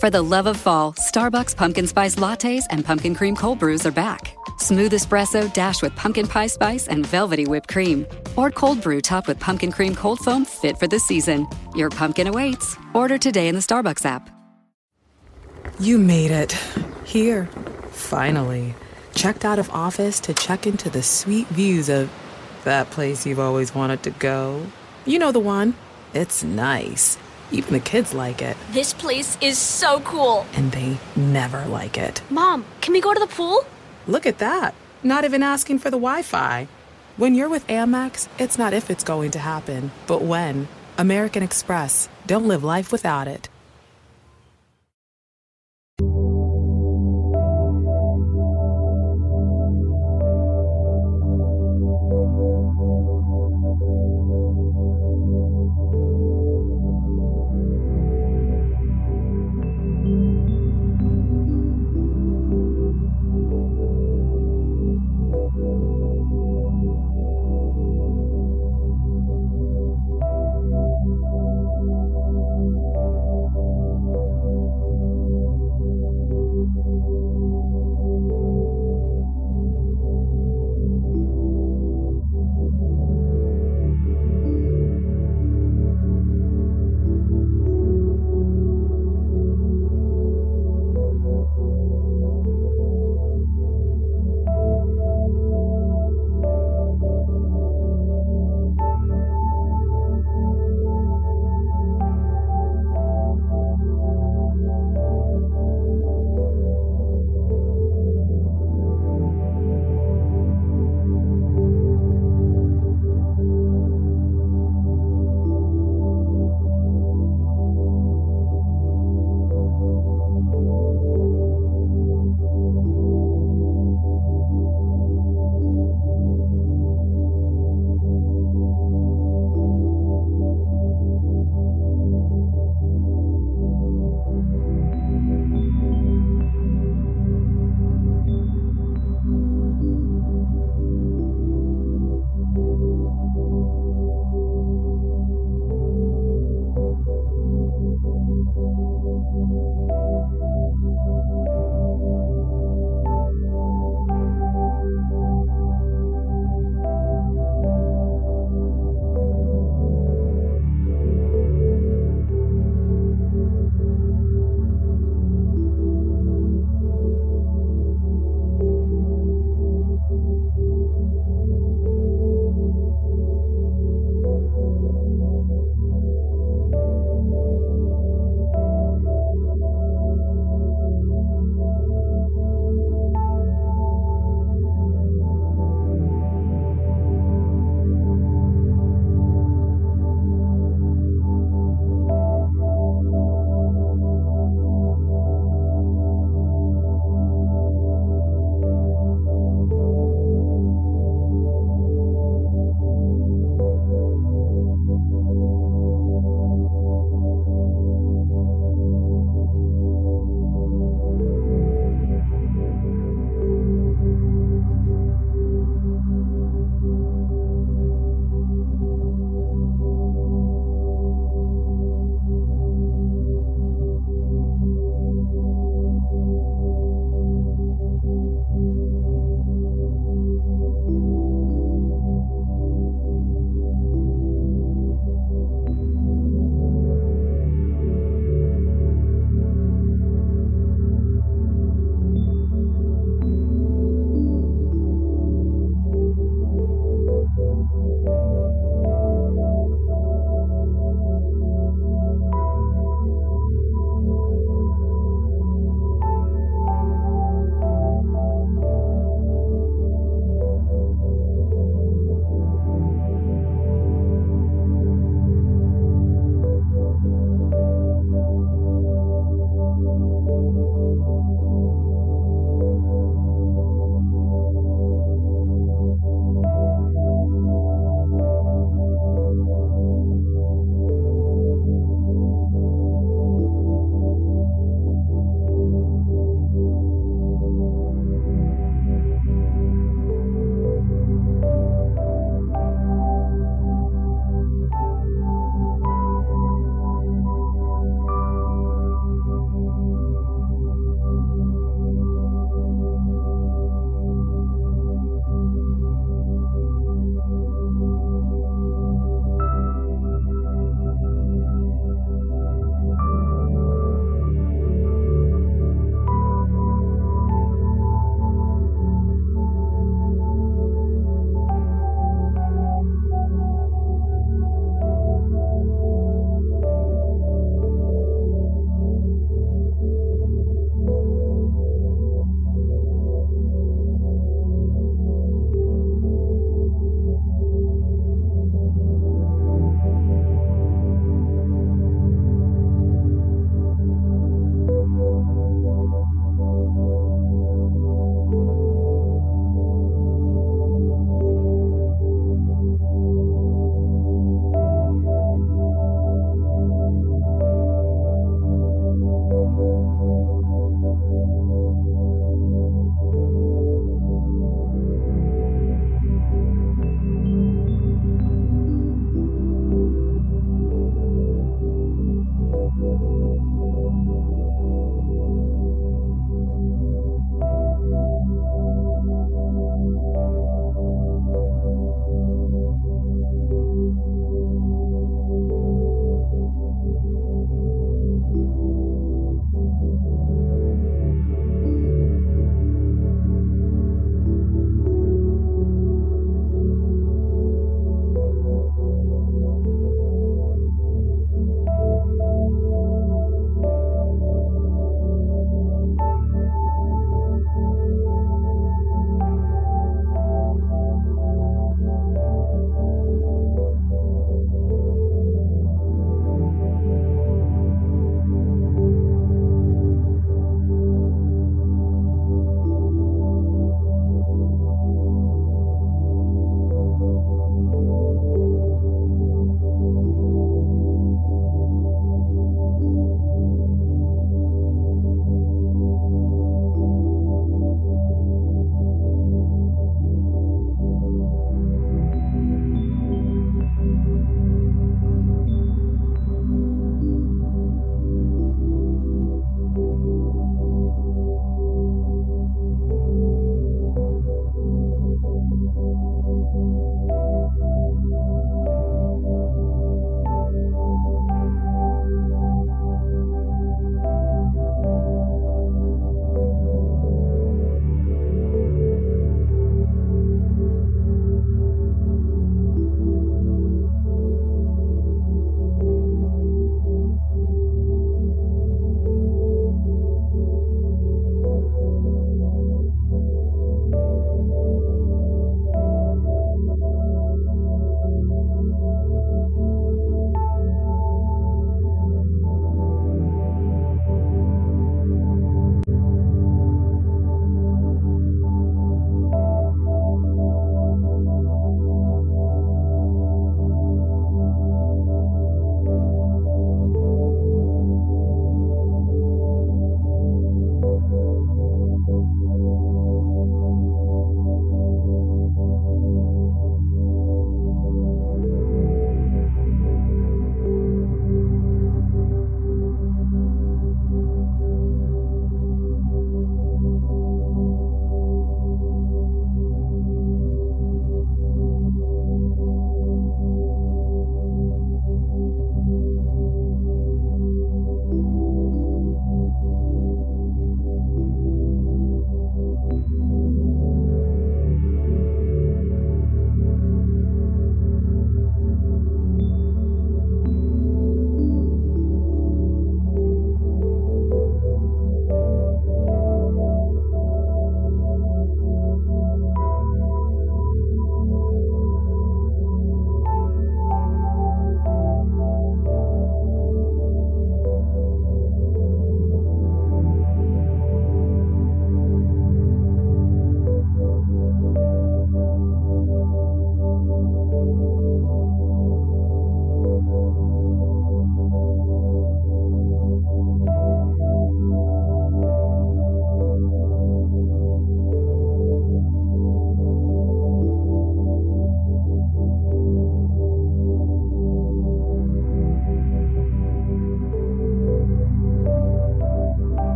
For the love of fall, Starbucks pumpkin spice lattes and pumpkin cream cold brews are back. Smooth espresso dashed with pumpkin pie spice and velvety whipped cream. Or cold brew topped with pumpkin cream cold foam fit for the season. Your pumpkin awaits. Order today in the Starbucks app. You made it. Here. Finally. Checked out of office to check into the sweet views of that place you've always wanted to go. You know the one. It's nice. Even the kids like it. This place is so cool. And they never like it. Mom, can we go to the pool? Look at that. Not even asking for the Wi Fi. When you're with Amex, it's not if it's going to happen, but when. American Express. Don't live life without it.